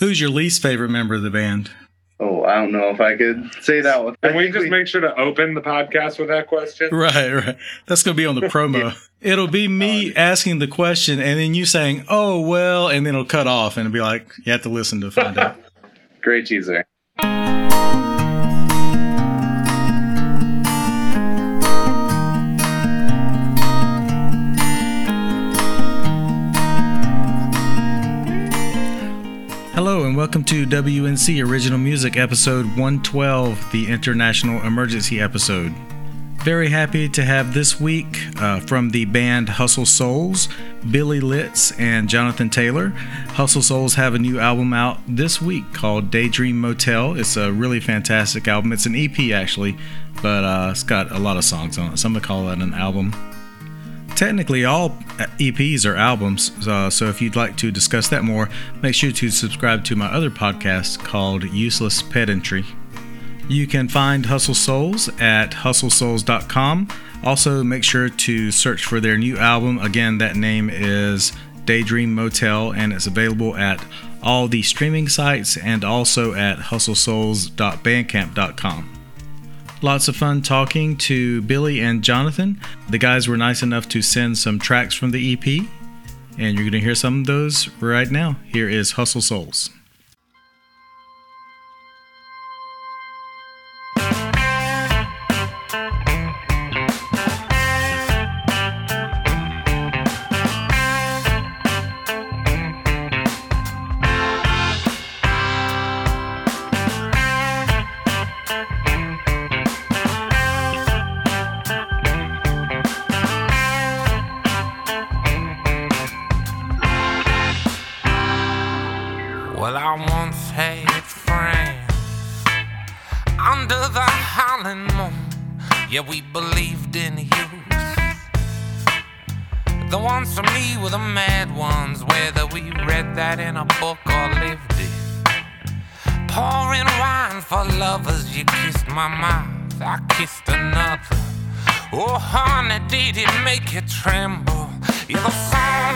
Who's your least favorite member of the band? Oh, I don't know if I could say that one. Can we just make sure to open the podcast with that question? Right, right. That's going to be on the promo. It'll be me asking the question and then you saying, oh, well, and then it'll cut off and it'll be like, you have to listen to find out. Great teaser. And welcome to WNC Original Music episode 112, the International Emergency episode. Very happy to have this week uh, from the band Hustle Souls, Billy Litz and Jonathan Taylor. Hustle Souls have a new album out this week called Daydream Motel. It's a really fantastic album. It's an EP actually, but uh, it's got a lot of songs on it. Some would call that an album. Technically, all EPs are albums, uh, so if you'd like to discuss that more, make sure to subscribe to my other podcast called Useless Pedantry. You can find Hustle Souls at hustlesouls.com. Also, make sure to search for their new album. Again, that name is Daydream Motel, and it's available at all the streaming sites and also at hustlesouls.bandcamp.com. Lots of fun talking to Billy and Jonathan. The guys were nice enough to send some tracks from the EP, and you're going to hear some of those right now. Here is Hustle Souls. I once had friends under the howling moon. Yeah, we believed in youth. The ones for me were the mad ones, whether we read that in a book or lived it. Pouring wine for lovers, you kissed my mouth, I kissed another. Oh, honey, did it make you tremble? Yeah, the summer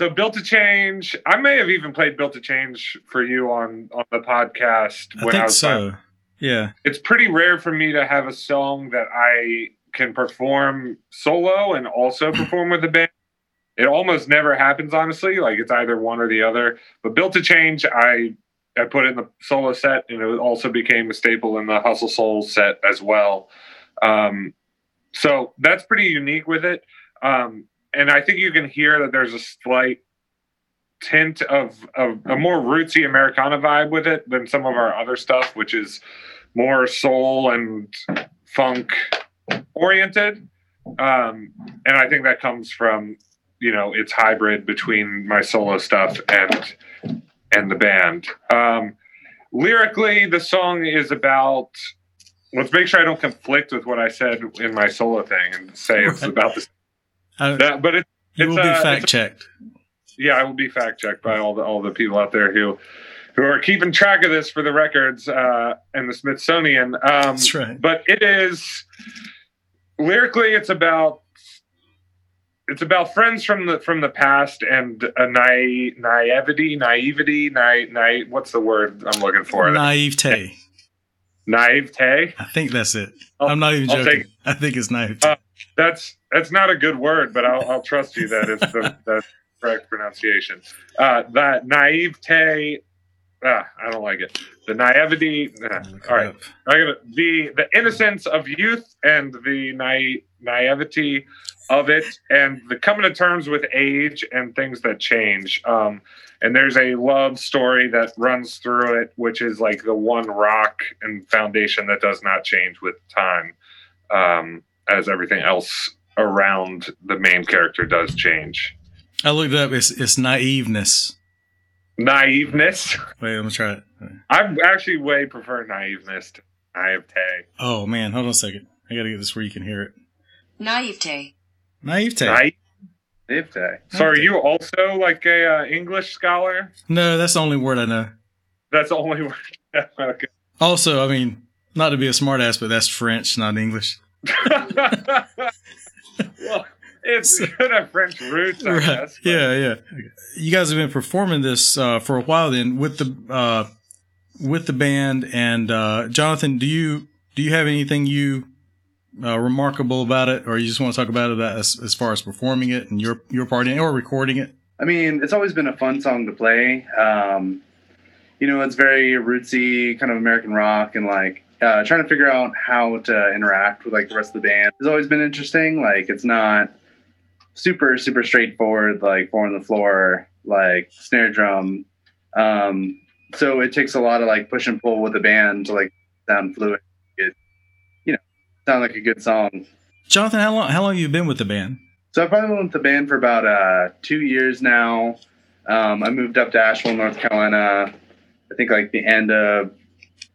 so Built to Change. I may have even played Built to Change for you on on the podcast I when I think was so. Yeah. it's pretty rare for me to have a song that I can perform solo and also perform with a band. It almost never happens, honestly. Like it's either one or the other. But Built to Change, I I put it in the solo set, and it also became a staple in the Hustle Soul set as well. Um, so that's pretty unique with it. Um, and I think you can hear that there's a slight tint of, of a more rootsy Americana vibe with it than some of our other stuff, which is more soul and funk oriented. Um, and I think that comes from, you know, it's hybrid between my solo stuff and and the band. Um, lyrically, the song is about. Let's make sure I don't conflict with what I said in my solo thing and say it's about this. I, That, but it, you will be uh, fact checked. yeah, I will be fact checked by all the all the people out there who who are keeping track of this for the records uh, and the Smithsonian. Um, That's right. But it is lyrically, it's about it's about friends from the from the past and a naive, naivety, naivety, na, na, what's the word I'm looking for? Naivete. Naivete. I think that's it. I'll- I'm not even joking. take- I think it's naivete. Uh, That's that's not a good word, but I'll, I'll trust you that it's the, the correct pronunciation. Uh, that naivete. Ah, I don't like it. The naivety. ah, all right. I gotta the the innocence of youth and the naive, naivety of it, and the coming to terms with age and things that change. Um, and there's a love story that runs through it, which is like the one rock and foundation that does not change with time, um, as everything else around the main character does change. I looked it up. It's it's naiveness. Naiveness. Wait, let me try it. I actually way prefer naiveness to naivete. Oh man, hold on a second. I gotta get this where you can hear it. Naivete. Naivete. Naive. Nifty. So are you also like a uh, English scholar? No, that's the only word I know. That's the only word. okay. Also, I mean, not to be a smartass, but that's French, not English. Well, it's good at French roots, I right. guess. but- Yeah, yeah. You guys have been performing this uh, for a while then with the uh, with the band and uh, Jonathan, do you do you have anything you uh, remarkable about it, or you just want to talk about it as, as far as performing it and your your part in it or recording it? I mean, it's always been a fun song to play. Um, you know, it's very rootsy, kind of American rock, and like uh, trying to figure out how to interact with like the rest of the band has always been interesting. Like, it's not super super straightforward, like four on the floor, like snare drum. Um, so it takes a lot of like push and pull with the band to like sound fluid. It, you know, sound like a good song. Jonathan, how long how long have you been with the band? So I've probably been with the band for about uh, two years now. Um, I moved up to Asheville, North Carolina. I think like the end of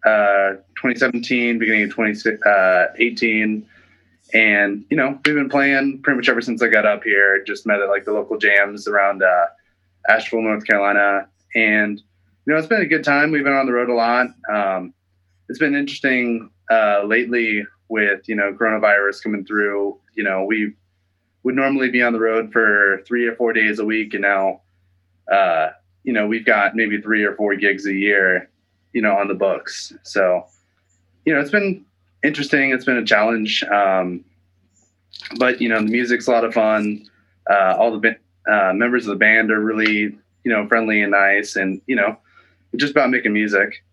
uh, 2017, beginning of 2018, and you know we've been playing pretty much ever since I got up here. Just met at like the local jams around uh, Asheville, North Carolina, and you know it's been a good time. We've been on the road a lot. Um, it's been interesting uh, lately with you know coronavirus coming through. You know we would normally be on the road for three or four days a week, and now, uh, you know, we've got maybe three or four gigs a year, you know, on the books. So, you know, it's been interesting. It's been a challenge, um, but you know, the music's a lot of fun. Uh, all the uh, members of the band are really, you know, friendly and nice, and you know, just about making music.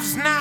Love's not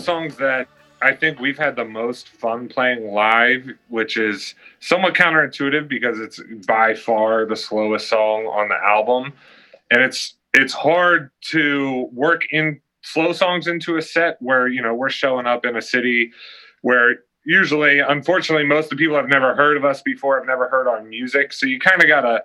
Songs that I think we've had the most fun playing live, which is somewhat counterintuitive because it's by far the slowest song on the album, and it's it's hard to work in slow songs into a set where you know we're showing up in a city where usually unfortunately most of the people have never heard of us before have never heard our music. So you kind of gotta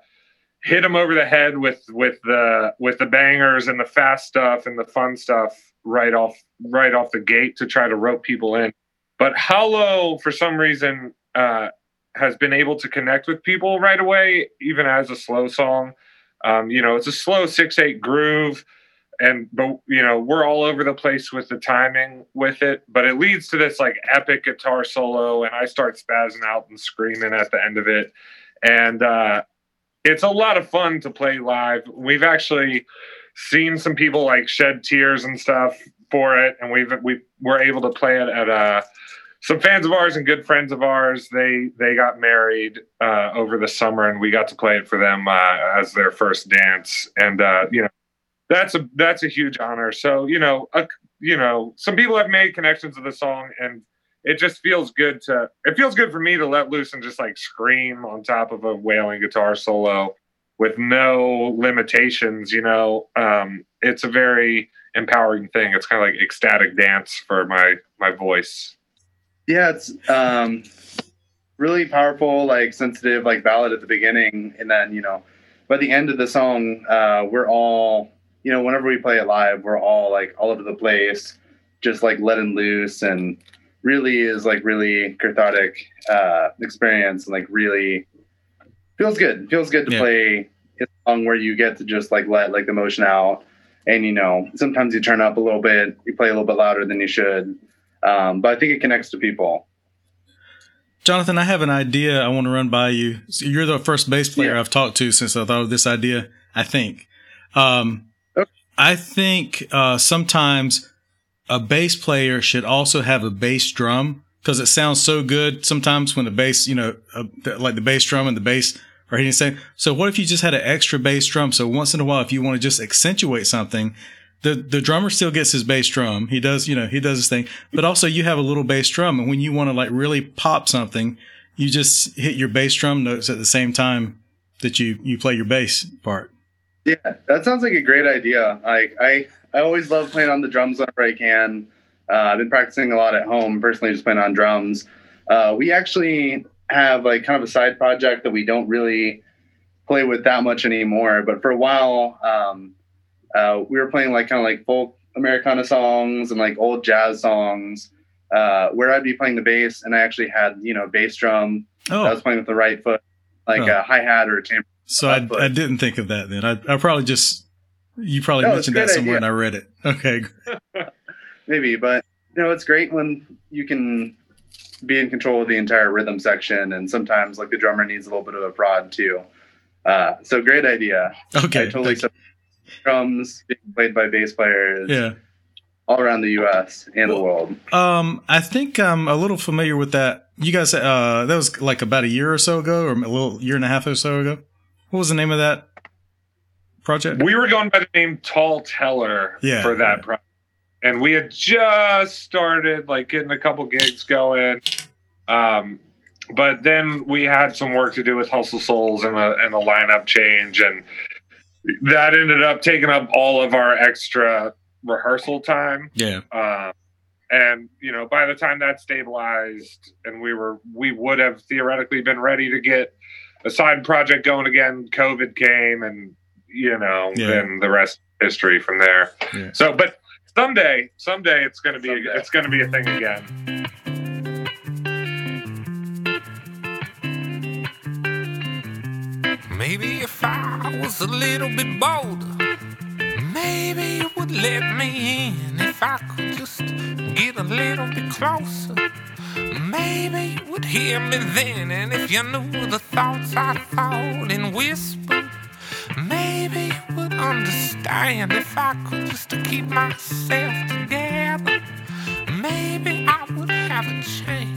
hit them over the head with with the with the bangers and the fast stuff and the fun stuff right off right off the gate to try to rope people in. But Hollow for some reason uh, has been able to connect with people right away even as a slow song. Um, you know it's a slow six eight groove and but you know we're all over the place with the timing with it but it leads to this like epic guitar solo and i start spazzing out and screaming at the end of it. And uh it's a lot of fun to play live. We've actually seen some people like shed tears and stuff for it and we've we were able to play it at uh some fans of ours and good friends of ours they they got married uh, over the summer and we got to play it for them uh, as their first dance and uh, you know that's a that's a huge honor. So you know, a, you know, some people have made connections to the song, and it just feels good to. It feels good for me to let loose and just like scream on top of a wailing guitar solo with no limitations. You know, um, it's a very empowering thing. It's kind of like ecstatic dance for my my voice. Yeah, it's um, really powerful, like sensitive, like ballad at the beginning, and then you know, by the end of the song, uh, we're all you know, whenever we play it live, we're all like all over the place, just like letting loose and really is like really cathartic uh, experience and like really feels good. Feels good to yeah. play a song where you get to just like let like the emotion out. And you know, sometimes you turn up a little bit, you play a little bit louder than you should. Um, but I think it connects to people. Jonathan, I have an idea I want to run by you. So you're the first bass player yeah. I've talked to since I thought of this idea, I think. Um, I think uh, sometimes a bass player should also have a bass drum because it sounds so good sometimes when the bass, you know, uh, like the bass drum and the bass are hitting the same. So what if you just had an extra bass drum? So once in a while, if you want to just accentuate something, the, the drummer still gets his bass drum. He does, you know, he does his thing, but also you have a little bass drum. And when you want to like really pop something, you just hit your bass drum notes at the same time that you, you play your bass part. Yeah, that sounds like a great idea. Like I, I always love playing on the drums whenever I can. Uh, I've been practicing a lot at home, personally, just playing on drums. Uh, we actually have like kind of a side project that we don't really play with that much anymore. But for a while, um, uh, we were playing like kind of like folk Americana songs and like old jazz songs, uh, where I'd be playing the bass, and I actually had you know bass drum. Oh. I was playing with the right foot, like oh. a hi hat or a chamber so I, I didn't think of that then. I, I probably just you probably no, mentioned that somewhere idea. and I read it. Okay. Maybe, but you know, it's great when you can be in control of the entire rhythm section, and sometimes like the drummer needs a little bit of a prod too. Uh, so great idea. Okay. I totally drums being played by bass players. Yeah. All around the U.S. and well, the world. Um, I think I'm a little familiar with that. You guys, uh, that was like about a year or so ago, or a little year and a half or so ago. What was the name of that project? We were going by the name Tall Teller yeah, for that project. And we had just started like getting a couple gigs going. Um, but then we had some work to do with Hustle Souls and a, and a lineup change. And that ended up taking up all of our extra rehearsal time. Yeah. Uh, and you know, by the time that stabilized, and we were, we would have theoretically been ready to get a side project going again. COVID came, and you know, yeah. then the rest history from there. Yeah. So, but someday, someday it's going to be someday. it's going to be a thing again. Maybe if I was a little bit bolder, maybe you would let me in. If I could just get a little bit closer. Maybe you would hear me then, and if you knew the thoughts I thought and whispered, maybe you would understand if I could just keep myself together. Maybe I would have a chance.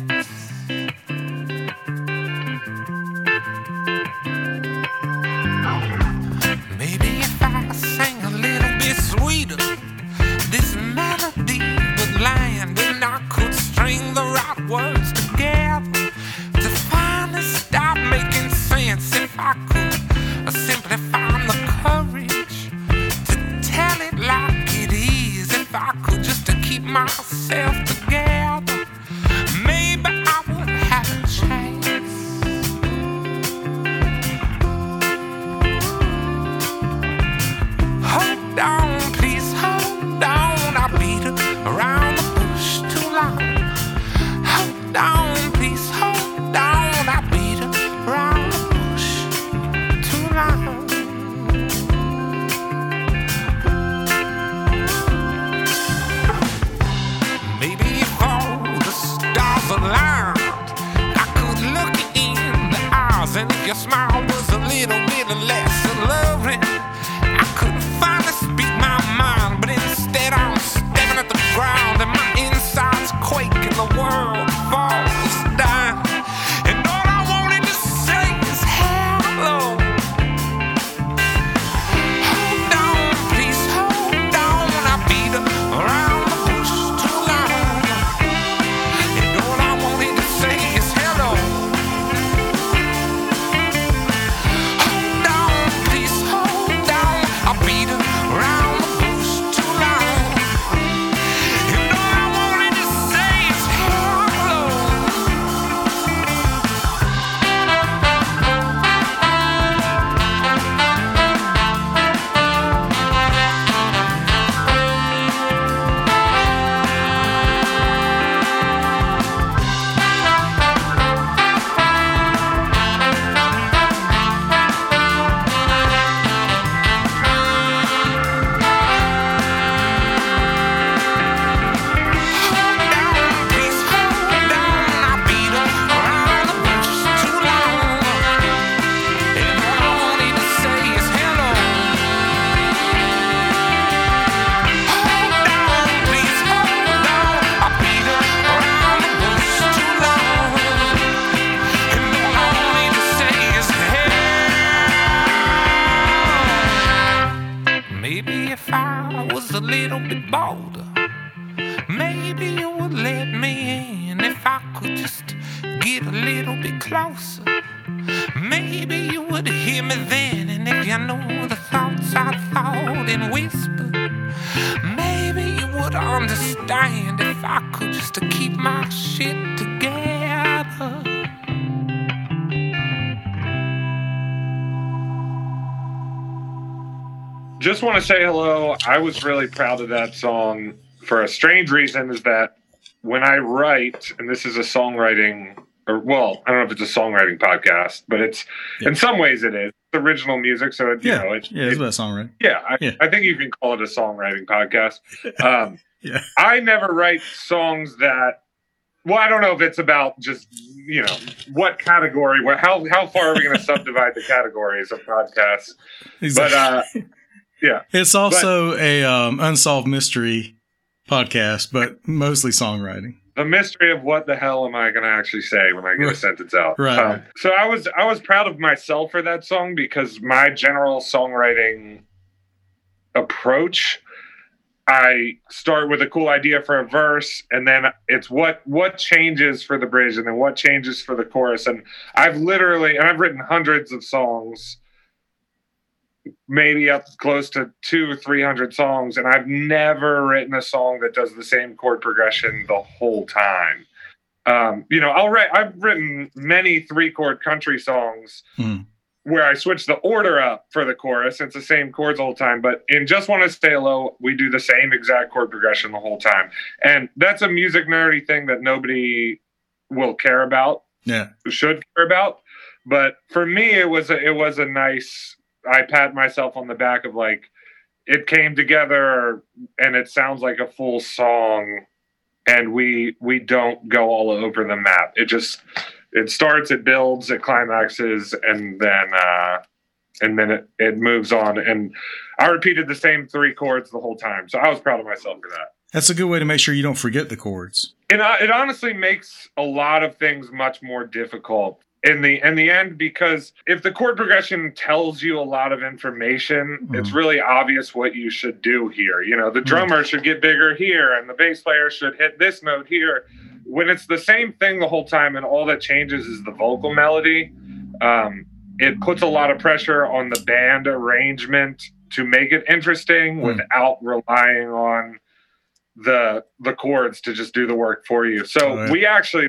Just want to say hello. I was really proud of that song for a strange reason is that when I write, and this is a songwriting, or well, I don't know if it's a songwriting podcast, but it's Yeah. in some ways it is. It's original music, so it, you Yeah, know, it, yeah, it's it- about songwriting. yeah, I, Yeah. I think you can call it a songwriting podcast. Um, Yeah. I never write songs that. Well, I don't know if it's about just you know what category. Where how how far are we going to subdivide the categories of podcasts? But uh, it's also a um, unsolved mystery podcast, but mostly songwriting. the mystery of what the hell am I going to actually say when I get a sentence out? Right. Um, so I was I was proud of myself for that song because my general songwriting approach. I start with a cool idea for a verse, and then it's what what changes for the bridge, and then what changes for the chorus. And I've literally, and I've written hundreds of songs, maybe up close to two or three hundred songs, and I've never written a song that does the same chord progression the whole time. Um, you know, I'll write. I've written many three chord country songs Hmm. where I switch the order up for the chorus. It's the same chords all the time, but in Just Want to Stay Low, we do the same exact chord progression the whole time, and that's a music nerdy thing that nobody will care about Yeah. should care about. But for me, it was a, it was a nice. I pat myself on the back of like it came together and it sounds like a full song, and we we don't go all over the map. It just it starts, it builds, it climaxes, and then uh, and then it, it moves on. And I repeated the same three chords the whole time, so I was proud of myself for that That's a good way to make sure you don't forget the chords. it, uh, it honestly makes a lot of things much more difficult in the in the end because if the chord progression tells you a lot of information it's Mhm. really obvious what you should do here you know the drummer should get bigger here and the bass player should hit this note here when it's the same thing the whole time and all that changes is the vocal melody um, it puts a lot of pressure on the band arrangement to make it interesting Hmm. without relying on the the chords to just do the work for you. So Oh, yeah. we actually,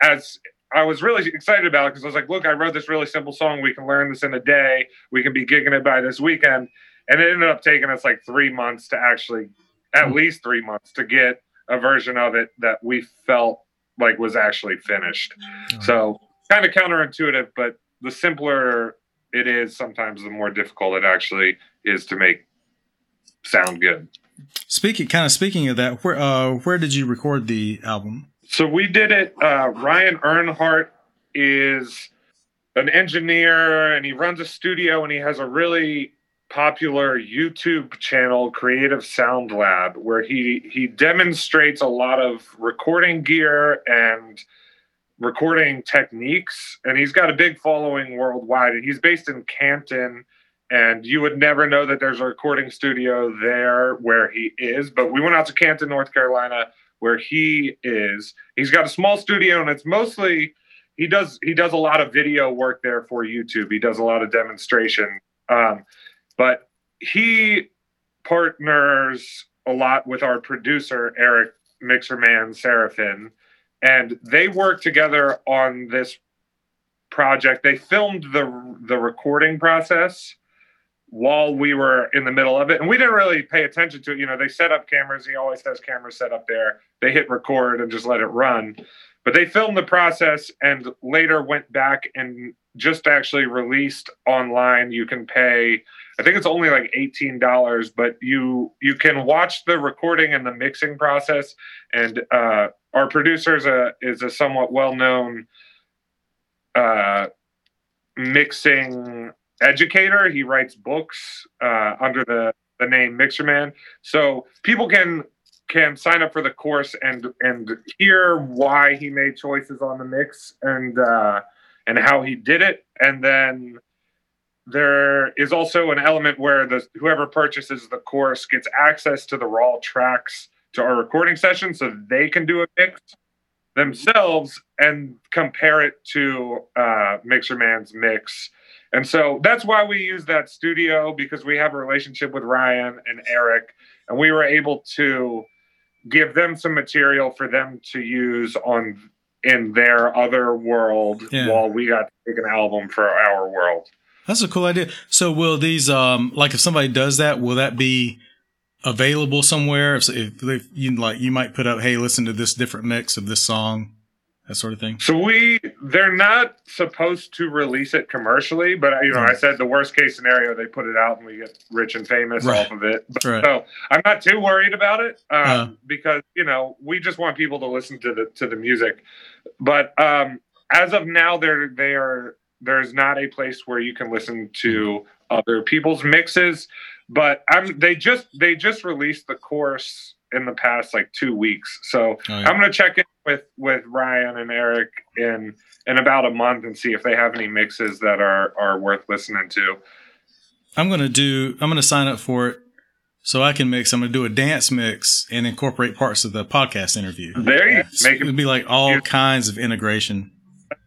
as I was really excited about it because I was like, look, I wrote this really simple song. We can learn this in a day. We can be gigging it by this weekend. And it ended up taking us like three months to actually, at Hmm. least three months to get a version of it that we felt like was actually finished. So kind of counterintuitive, but the simpler it is, sometimes the more difficult it actually is to make sound good. Speaking, kind of speaking of that, where uh, where did you record the album? So we did it. Uh, Ryan Earnhardt is an engineer and he runs a studio and he has a really popular YouTube channel, Creative Sound Lab, where he he demonstrates a lot of recording gear and recording techniques. And he's got a big following worldwide. And he's based in Canton. And you would never know that there's a recording studio there where he is. But we went out to Canton, North Carolina, where he is. He's got a small studio, and it's mostly he does he does a lot of video work there for YouTube. He does a lot of demonstration, um, but he partners a lot with our producer Eric Mixerman Sarafin, and they work together on this project. They filmed the the recording process while we were in the middle of it, and we didn't really pay attention to it. You know, they set up cameras. He always has cameras set up there. They hit record and just let it run. But they filmed the process and later went back and just actually released online. You can pay, I think it's only like eighteen dollars, but you you can watch the recording and the mixing process. And uh, our producer is a is a somewhat well known uh, mixing educator. He writes books uh, under the the name Mixerman. So people can can sign up for the course and and hear why he made choices on the mix and uh, and how he did it, and then there is also an element where the whoever purchases the course gets access to the raw tracks to our recording session so they can do a mix themselves and compare it to uh, Mixerman's mix. And so that's why we use that studio because we have a relationship with Ryan and Eric, and we were able to give them some material for them to use on in their other world Yeah. while we got to make an album for our world. That's a cool idea. So will these um like if somebody does that, will that be available somewhere? If, if, if you like you might put up, hey, listen to this different mix of this song, that sort of thing. So we they're not supposed to release it commercially, but you know, I said the worst case scenario they put it out and we get rich and famous Right. off of it. But, Right. So I'm not too worried about it um, Uh. because you know we just want people to listen to the to the music. But um, as of now, there they are there's not a place where you can listen to other people's mixes. But I'm they just they just released the course in the past like two weeks, so Oh, I'm gonna check in with with Ryan and Eric in in about a month and see if they have any mixes that are are worth listening to. I'm gonna do. I'm gonna sign up for it so I can mix. I'm gonna do a dance mix and incorporate parts of the podcast interview. There you So make It'd it be like all you- kinds of integration.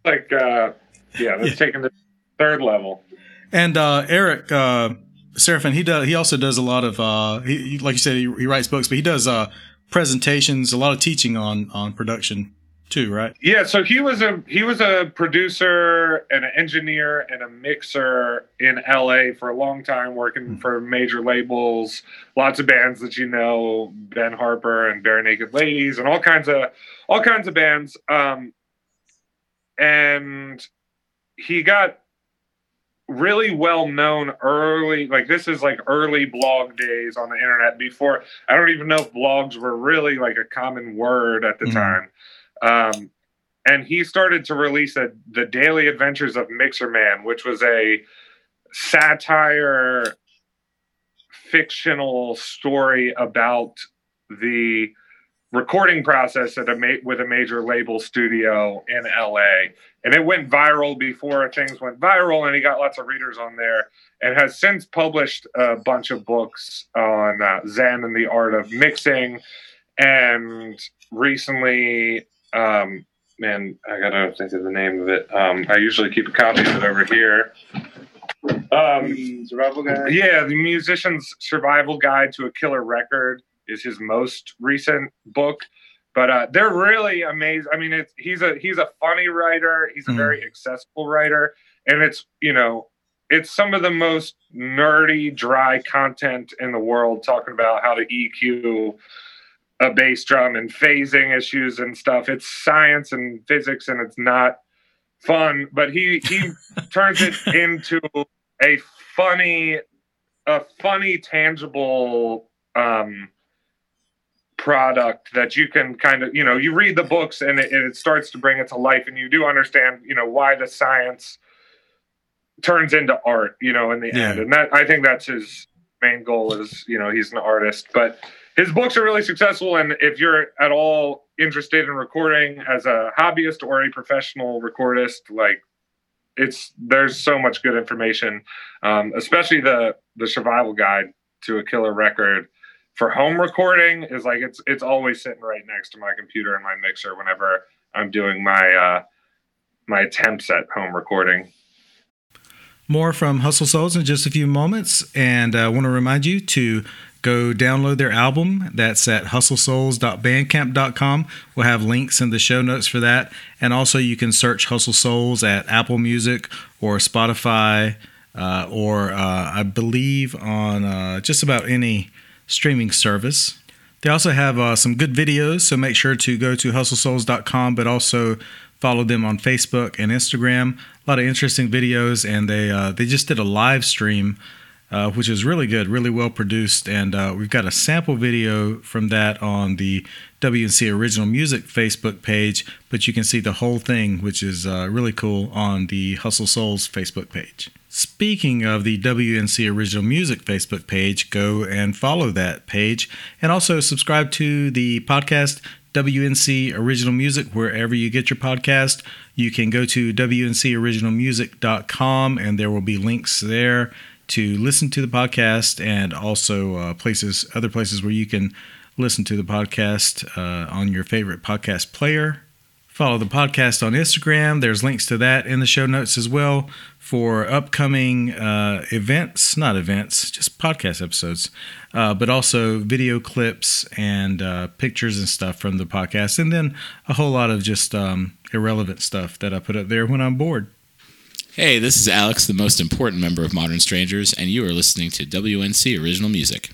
like uh yeah, that's Yeah. taking the third level. And uh, Eric uh, Sarafin, he does. He also does a lot of. Uh, he, like you said, he, he writes books, but he does uh, presentations, a lot of teaching on on production too, right? Yeah, so he was a he was a producer and an engineer and a mixer in LA for a long time, working for major labels, lots of bands that you know, Ben Harper and Barenaked Ladies, and all kinds of all kinds of bands. Um, and he got really well known early like this is like early blog days on the internet before i don't even know if blogs were really like a common word at the Mhm. time um, and he started to release a, the daily adventures of Mixerman which was a satire fictional story about the recording process at a ma- with a major label studio in LA and it went viral before things went viral and he got lots of readers on there and has since published a bunch of books on uh, zen and the art of mixing and recently um man i gotta think of the name of it um i usually keep a copy of it over here. Um survival guy. yeah, the musician's survival guide to a killer record is his most recent book. But uh, they're really amazing. I mean, it's he's a he's a funny writer. He's a Mhm. very accessible writer, and it's you know it's some of the most nerdy, dry content in the world, talking about how to EQ a bass drum and phasing issues and stuff. It's science and physics, and it's not fun. But he he turns it into a funny a funny tangible um product that you can kind of you know you read the books and it, it starts to bring it to life and you do understand you know why the science turns into art you know in the Yeah. end and that i think that's his main goal is you know he's an artist. But his books are really successful and if you're at all interested in recording as a hobbyist or a professional recordist like it's there's so much good information. Um, especially the the survival guide to a killer record for home recording is like it's it's always sitting right next to my computer and my mixer whenever i'm doing my uh my attempts at home recording More from Hustle Souls in just a few moments, and I want to remind you to go download their album. That's at hustlesouls.bandcamp.com. We'll have links in the show notes for that, and also you can search Hustle Souls at Apple Music or Spotify, uh, or uh, I believe on uh, just about any streaming service. They also have uh, some good videos, so make sure to go to hustlesouls.com, but also follow them on Facebook and Instagram. A lot of interesting videos, and they uh, they just did a live stream, uh, which is really good, really well produced, and uh, we've got a sample video from that on the WNC Original Music Facebook page, but you can see the whole thing, which is uh, really cool, on the Hustle Souls Facebook page. Speaking of the WNC Original Music Facebook page, go and follow that page and also subscribe to the podcast WNC Original Music wherever you get your podcast. You can go to WNCOriginalmusic.com and there will be links there to listen to the podcast and also uh, places, other places where you can listen to the podcast uh, on your favorite podcast player. Follow the podcast on Instagram. There's links to that in the show notes as well for upcoming uh, events, not events, just podcast episodes, uh, but also video clips and uh, pictures and stuff from the podcast. And then a whole lot of just um, irrelevant stuff that I put up there when I'm bored. Hey, this is Alex, the most important member of Modern Strangers, and you are listening to WNC Original Music.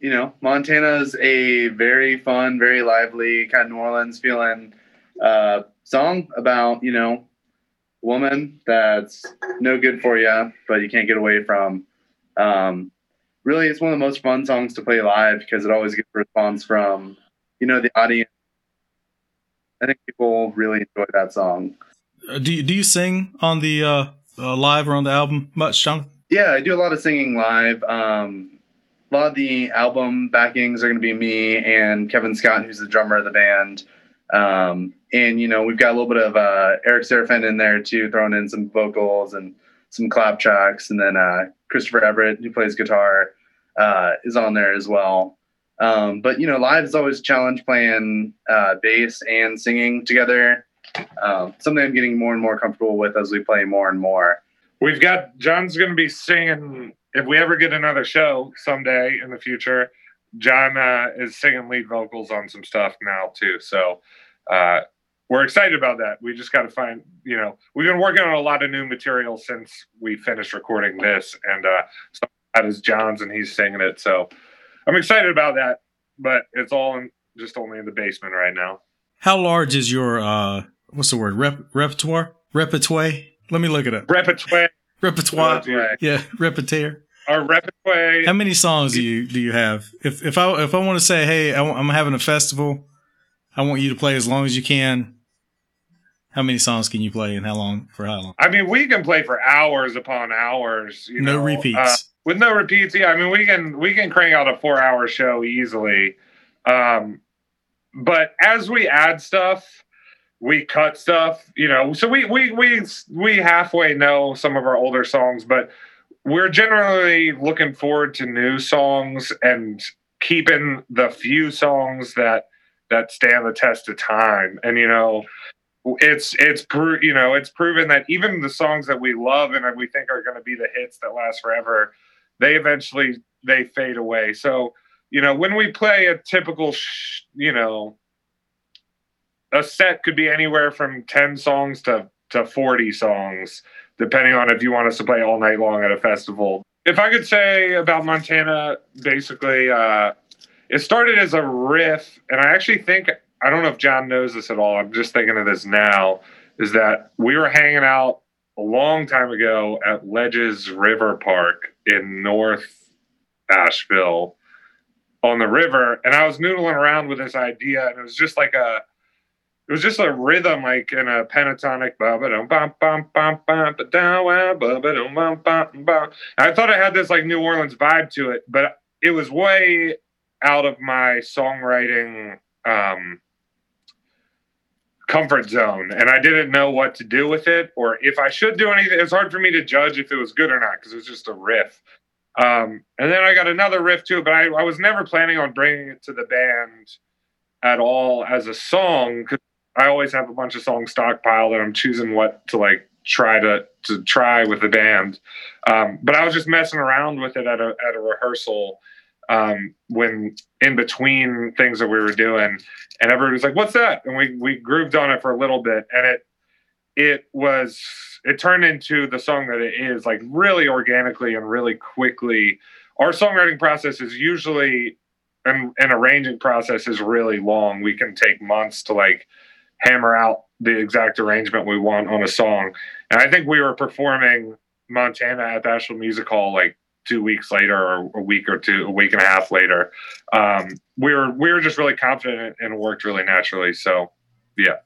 Know, Montana's a very fun, very lively kind of New Orleans feeling uh, song about you know, woman that's no good for you, but you can't get away from. Um, really, it's one of the most fun songs to play live because it always gets a response from you know the audience. I think people really enjoy that song. Uh, do you, do you sing on the uh, uh, live or on the album much, John? Yeah, I do a lot of singing live. Um, a lot of the album backings are going to be me and Kevin Scott, who's the drummer of the band. Um, and you know, we've got a little bit of uh, Eric Sarafin in there too, throwing in some vocals and some clap tracks, and then uh, Christopher Everett, who plays guitar, uh, is on there as well. Um, but you know, live is always a challenge playing uh, bass and singing together. Um, something I'm getting more and more comfortable with as we play more and more. We've got John's going to be singing if we ever get another show someday in the future. John uh, is singing lead vocals on some stuff now too, so uh, we're excited about that. We just got to find, you know, we've been working on a lot of new material since we finished recording this, and uh, some of that is John's, and he's singing it. So I'm excited about that, but it's all in, just only in the basement right now. How large is your uh, what's the word Rep- repertoire? Repertoire? Let me look it up. Repertoire. Repertoire. Right. Yeah, repertoire. Our repertoire. How many songs do you do you have? If if I if I want to say, hey, I, am having a festival, I want you to play as long as you can. How many songs can you play, and how long for how long? I mean, we can play for hours upon hours. You no know, repeats. uh, with no repeats. Yeah, I mean, we can we can crank out a four hour show easily. Um, but as we add stuff, we cut stuff. You know, so we we we we halfway know some of our older songs, but we're generally looking forward to new songs and keeping the few songs that that stand the test of time. And you know, it's it's pro- you know it's proven that even the songs that we love and we think are going to be the hits that last forever, they eventually they fade away. So you know when we play a typical sh- you know a set could be anywhere from 10 songs to to 40 songs depending on if you want us to play all night long at a festival. If I could say about Montana, basically, uh, it started as a riff, and I actually think I don't know if John knows this at all. I'm just thinking of this now. Is that we were hanging out a long time ago at Ledges River Park in North Asheville on the river, and I was noodling around with this idea, and it was just like a it was just a rhythm like in a pentatonic I thought I had this like New Orleans vibe to it, but it was way out of my songwriting um, comfort zone, and I didn't know what to do with it or if I should do anything. It's hard for me to judge if it was good or not because it was just a riff. Um, and then I got another riff too, but I, I was never planning on bringing it to the band at all as a song because I always have a bunch of songs stockpiled and I'm choosing what to like try to to try with the band. Um, but I was just messing around with it at a at a rehearsal um, when in between things that we were doing, and everybody was like, "What's that?" And we we grooved on it for a little bit, and it it was it turned into the song that it is like really organically and really quickly. Our songwriting process is usually and an arranging process is really long. We can take months to like hammer out the exact arrangement we want on a song. And I think we were performing Montana at the Asheville Music Hall like two weeks later or a week or two, a week and a half later. Um, we were we were just really confident and it worked really naturally. So yeah.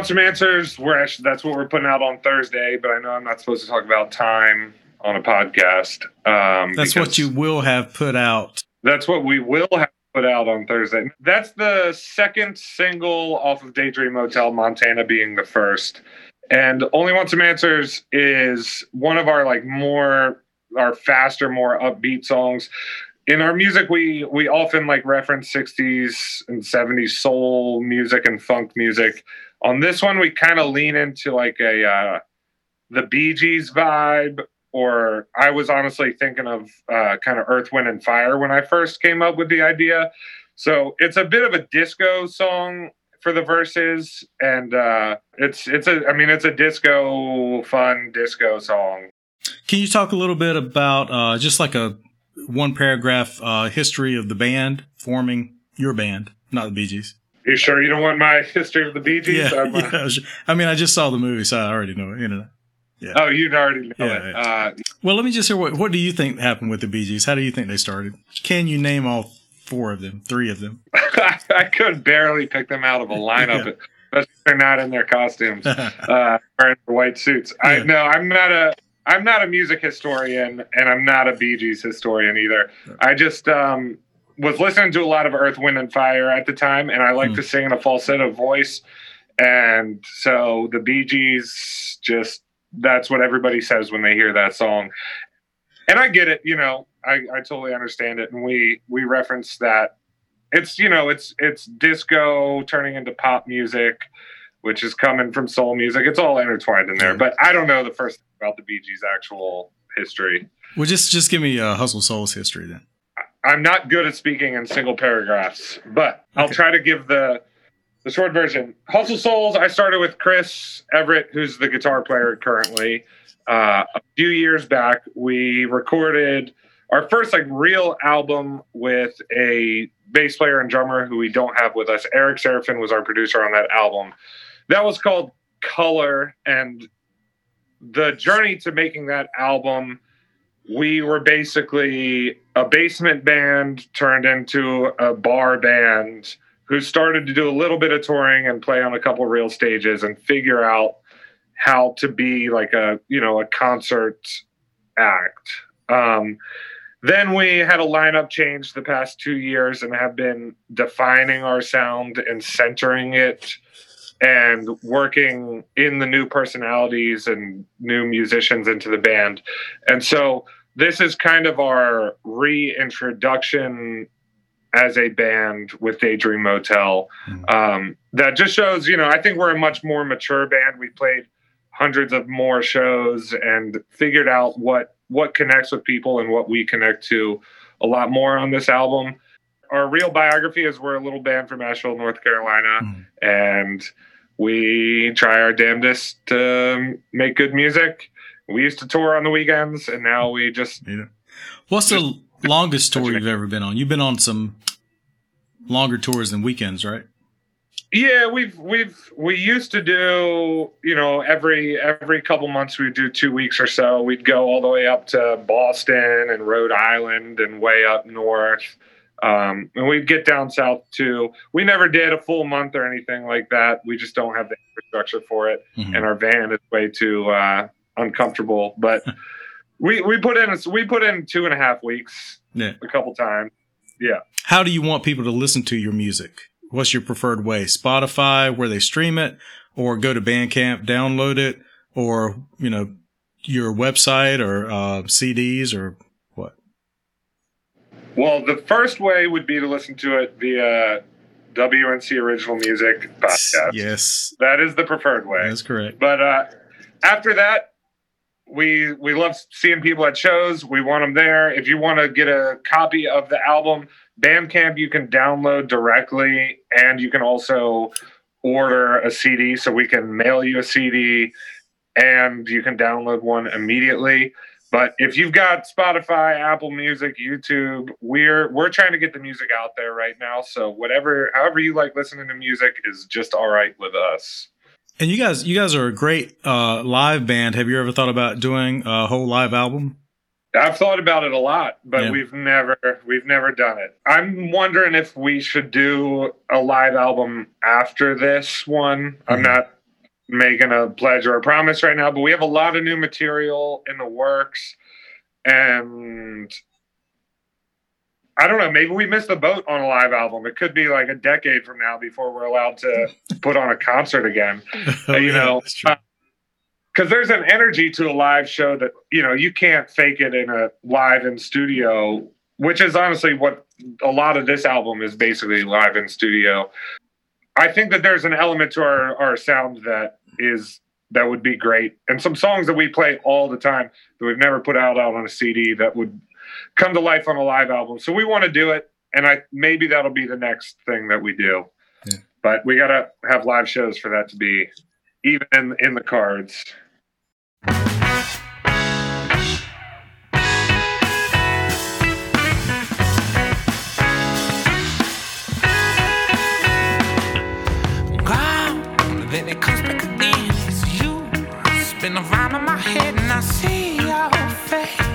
Want some answers. We're actually that's what we're putting out on Thursday, but I know I'm not supposed to talk about time on a podcast. Um, That's what you will have put out. That's what we will have put out on Thursday. That's the second single off of Daydream Motel, Montana being the first. And Only Want Some Answers is one of our like more our faster, more upbeat songs. In our music, we we often like reference 60s and 70s soul music and funk music. On this one, we kind of lean into like a uh, the Bee Gees vibe, or I was honestly thinking of uh, kind of Earth, Wind, and Fire when I first came up with the idea. So it's a bit of a disco song for the verses, and uh, it's it's a I mean it's a disco fun disco song. Can you talk a little bit about uh, just like a one paragraph uh, history of the band forming your band, not the Bee Gees? You sure you don't want my history of the Bee Gees? Yeah, uh, yeah. I mean, I just saw the movie, so I already know it. You know. Yeah. Oh, you already know Yeah, it. Uh, Well, let me just hear what what do you think happened with the Bee Gees? How do you think they started? Can you name all four of them, three of them? I could barely pick them out of a lineup, especially if they're not in their costumes, uh, wearing their white suits. I Yeah. no, I'm not a I'm not a music historian, and I'm not a Bee Gees historian either. I just um, was listening to a lot of Earth, Wind, and Fire at the time, and I like Hmm. to sing in a falsetto voice, and so the Bee Gees just that's what everybody says when they hear that song. And I get it, you know, I, I totally understand it. And we we reference that it's you know it's it's disco turning into pop music which is coming from soul music it's all intertwined in there but i don't know the first thing about the bee gees actual history well, just just give me uh, Hustle Soul's history then. I'm not good at speaking in single paragraphs but i'll Okay. try to give the the short version hustle souls i started with chris everett who's the guitar player currently uh, a few years back we recorded our first like real album with a bass player and drummer who we don't have with us. Eric Sarafin was our producer on that album. That was called Color, and the journey to making that album, we were basically a basement band turned into a bar band who started to do a little bit of touring and play on a couple real stages and figure out how to be like a you know a concert act. Um, then we had a lineup change the past two years and have been defining our sound and centering it and working in the new personalities and new musicians into the band. And so this is kind of our reintroduction as a band with Daydream Motel. Mhm. Um, that just shows, you know, I think we're a much more mature band. We played hundreds of more shows and figured out what what connects with people and what we connect to a lot more on this album. Our real biography is we're a little band from Asheville, North Carolina, Mhm. and we try our damnedest to um, make good music. We used to tour on the weekends, and now we just You know. What's the longest tour you've ever been on? You've been on some longer tours than weekends, right? Yeah, we've we've we used to do you know every every couple months we'd do two weeks or so. We'd go all the way up to Boston and Rhode Island and way up north, um, and we'd get down south too. We never did a full month or anything like that. We just don't have the infrastructure for it, Mhm. and our van is way too uh, uncomfortable. But we we put in we put in two and a half weeks Yeah. a couple times. Yeah. How do you want people to listen to your music? What's your preferred way? Spotify, where they stream it, or go to Bandcamp, download it, or you know, your website or uh, CDs or? Well, the first way would be to listen to it via WNC Original Music podcast. Yes, That is the preferred way. that's correct. But uh, after that, we we love seeing people at shows. We want them there. If you want to get a copy of the album, Bandcamp you can download directly, and you can also order a CD. So we can mail you a CD, and you can download one immediately. But if you've got Spotify, Apple Music, YouTube, we're we're trying to get the music out there right now. So whatever, however you like listening to music is just all right with us. And you guys, you guys are a great uh, live band. Have you ever thought about doing a whole live album? I've thought about it a lot, but Yeah. we've never we've never done it. I'm wondering if we should do a live album after this one. I'm Mhm. not making a pledge or a promise right now, but we have a lot of new material in the works and I don't know, maybe we missed the boat on a live album. It could be like a decade from now before we're allowed to put on a concert again Oh, you yeah, know, that's true. Uh, because there's an energy to a live show that you know you can't fake it in a live in studio which is honestly what a lot of this album is basically live in studio i think that there's an element to our, our sound that is that would be great and some songs that we play all the time that we've never put out out on a cd that would come to life on a live album so we want to do it and i maybe that'll be the next thing that we do Yeah. but we gotta have live shows for that to be even in, in the cards. Spin around in my head and I see your face.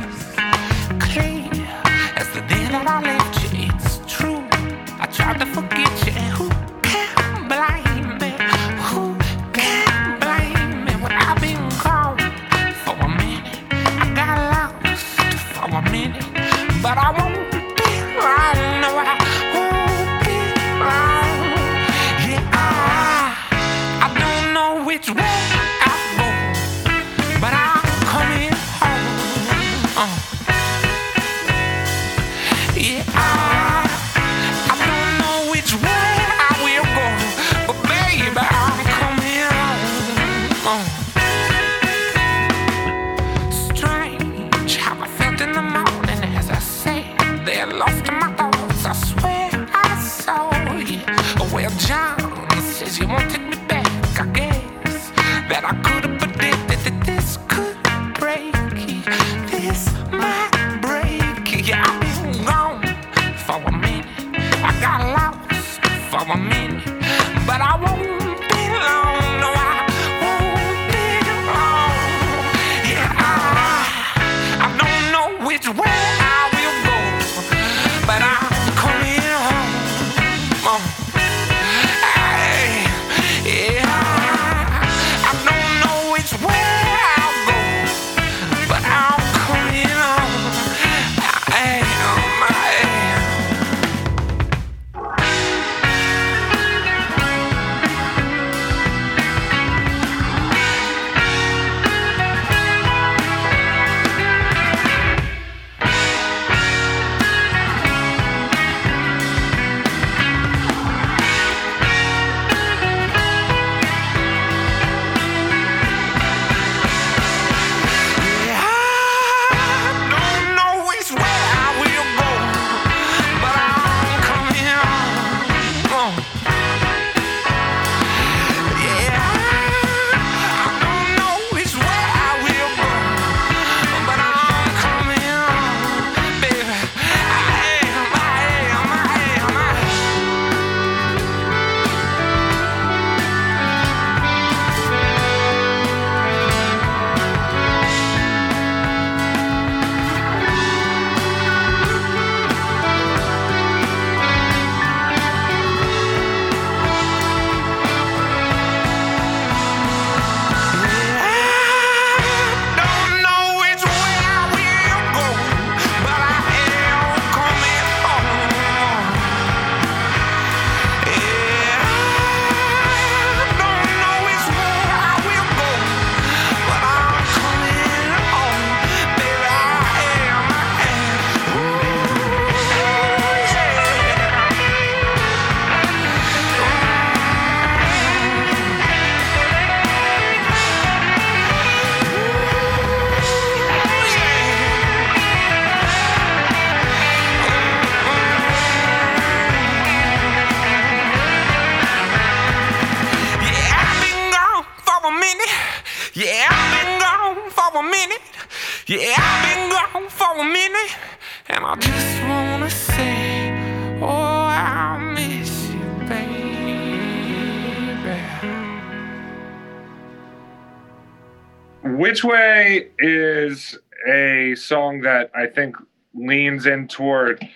Which way is a song that I think leans in toward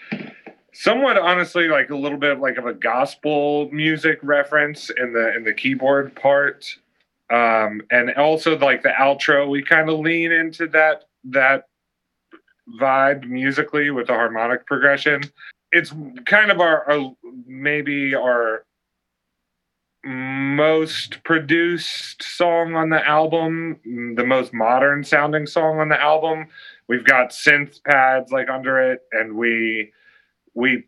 somewhat honestly like a little bit like of a gospel music reference in the in the keyboard part. Um and also like the outro we kind of lean into that that vibe musically with the harmonic progression. It's kind of our, our maybe our most produced song on the album the most modern sounding song on the album. We've got synth pads like under it and we we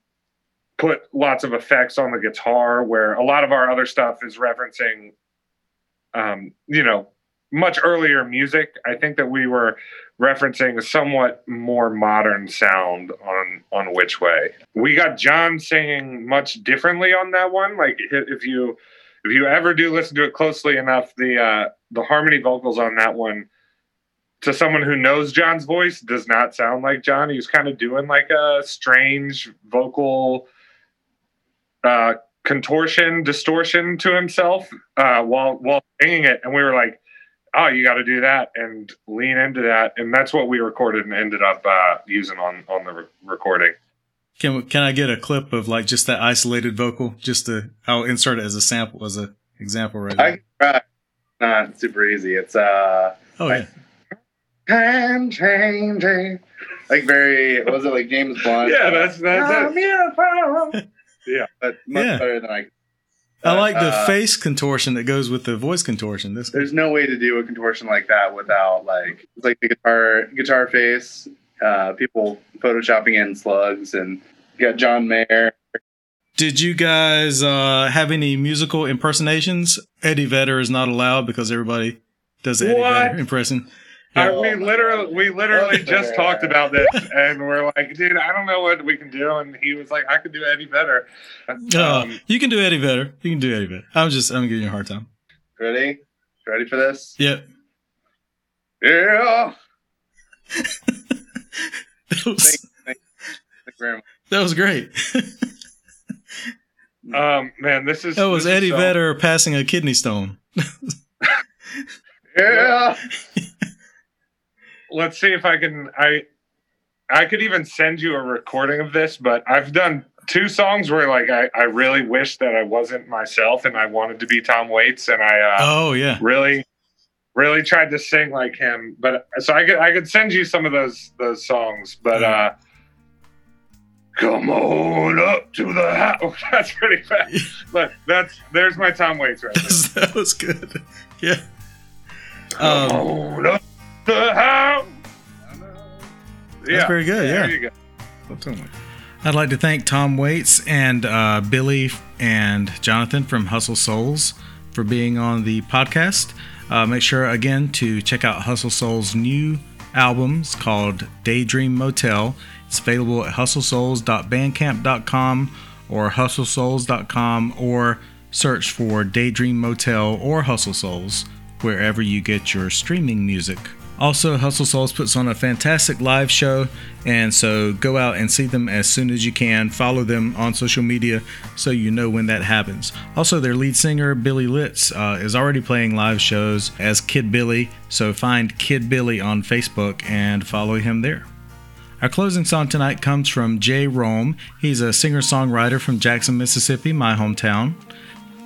put lots of effects on the guitar where a lot of our other stuff is referencing um, you know much earlier music. I think that we were referencing a somewhat more modern sound on on which way. We got john singing much differently on that one. Like if you if you ever do listen to it closely enough the uh the harmony vocals on that one to someone who knows John's voice does not sound like John. He was kind of doing like a strange vocal uh, contortion, distortion to himself uh, while while singing it, and we were like, "Oh, you got to do that and lean into that," and that's what we recorded and ended up uh, using on on the re- recording. Can can I get a clip of like just that isolated vocal? Just to I'll insert it as a sample as a example right I can try. Not super easy. It's uh Oh yeah. can changing. Like very was it like James Blunt? Yeah, that's that's it. yeah, but much Yeah. better than I. I like the uh, face contortion that goes with the voice contortion. This There's no way to do a contortion like that without like it's like the guitar guitar face. Uh, people photoshopping in slugs, and you got John Mayer. Did you guys uh, have any musical impersonations? Eddie Vedder is not allowed because everybody does the Eddie What? Vedder impression. I, Oh, we literally we literally Okay. just talked about this, and we're like, dude, I don't know what we can do, and he was like, I could do Eddie better. Uh, you can do Eddie Vedder. You can do Eddie Vedder. I'm just I'm giving you a hard time. Ready? Ready for this? Yep. Yeah. That was, Thank, thank, thank you very much. That was great. um, man, this is That was is Eddie so- Vedder passing a kidney stone. Yeah. Let's see if I can. I I could even send you a recording of this, but I've done two songs where like I, I really wish that I wasn't myself and I wanted to be Tom Waits, and I uh, Oh yeah. really really tried to sing like him but so i could i could send you some of those those songs but uh come on up to the house that's pretty bad but that's there's my tom waits right there. that was good. Yeah. come Um, on up to the house Yeah. That's very good, yeah. there you go I'd like to thank Tom Waits and uh, Billy and Jonathan from Hustle Souls for being on the podcast. Uh, make sure again to check out Hustle Souls' new albums called Daydream Motel. It's available at hustlesouls.bandcamp.com or hustlesouls.com or search for Daydream Motel or Hustle Souls wherever you get your streaming music. Also, Hustle Souls puts on a fantastic live show, and so go out and see them as soon as you can. Follow them on social media so you know when that happens. Also, their lead singer, Billy Litz, uh, is already playing live shows as Kid Billy, so find Kid Billy on Facebook and follow him there. Our closing song tonight comes from J. Rome. He's a singer songwriter from Jackson, Mississippi, my hometown.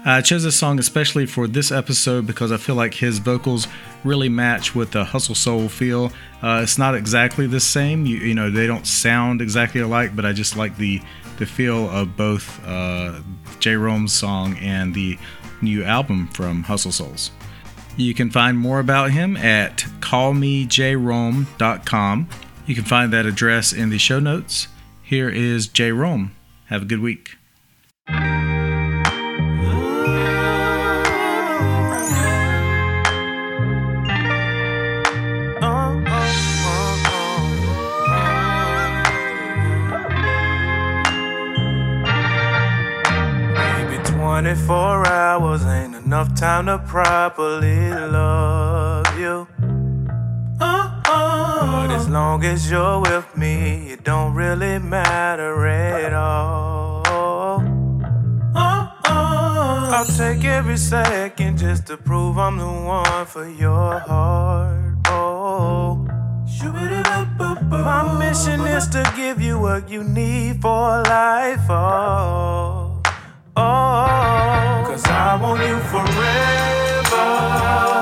I chose this song especially for this episode because I feel like his vocals really match with the hustle soul feel. Uh, it's not exactly the same, you, you know, they don't sound exactly alike, but I just like the the feel of both uh, J. Rome's song and the new album from Hustle Souls. You can find more about him at callmejrome.com. You can find that address in the show notes. Here is J. Rome. Have a good week. 24 hours ain't enough time to properly love you. But as long as you're with me, it don't really matter at all. Uh-uh. I'll take every second just to prove I'm the one for your heart. Oh. My mission is to give you what you need for life. Oh, oh. Cause I want you forever.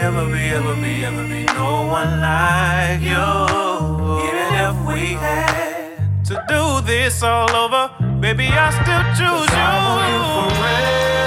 ever be, ever be, ever be no one like you. Even if we had to do this all over, baby, I still choose you. I want you forever.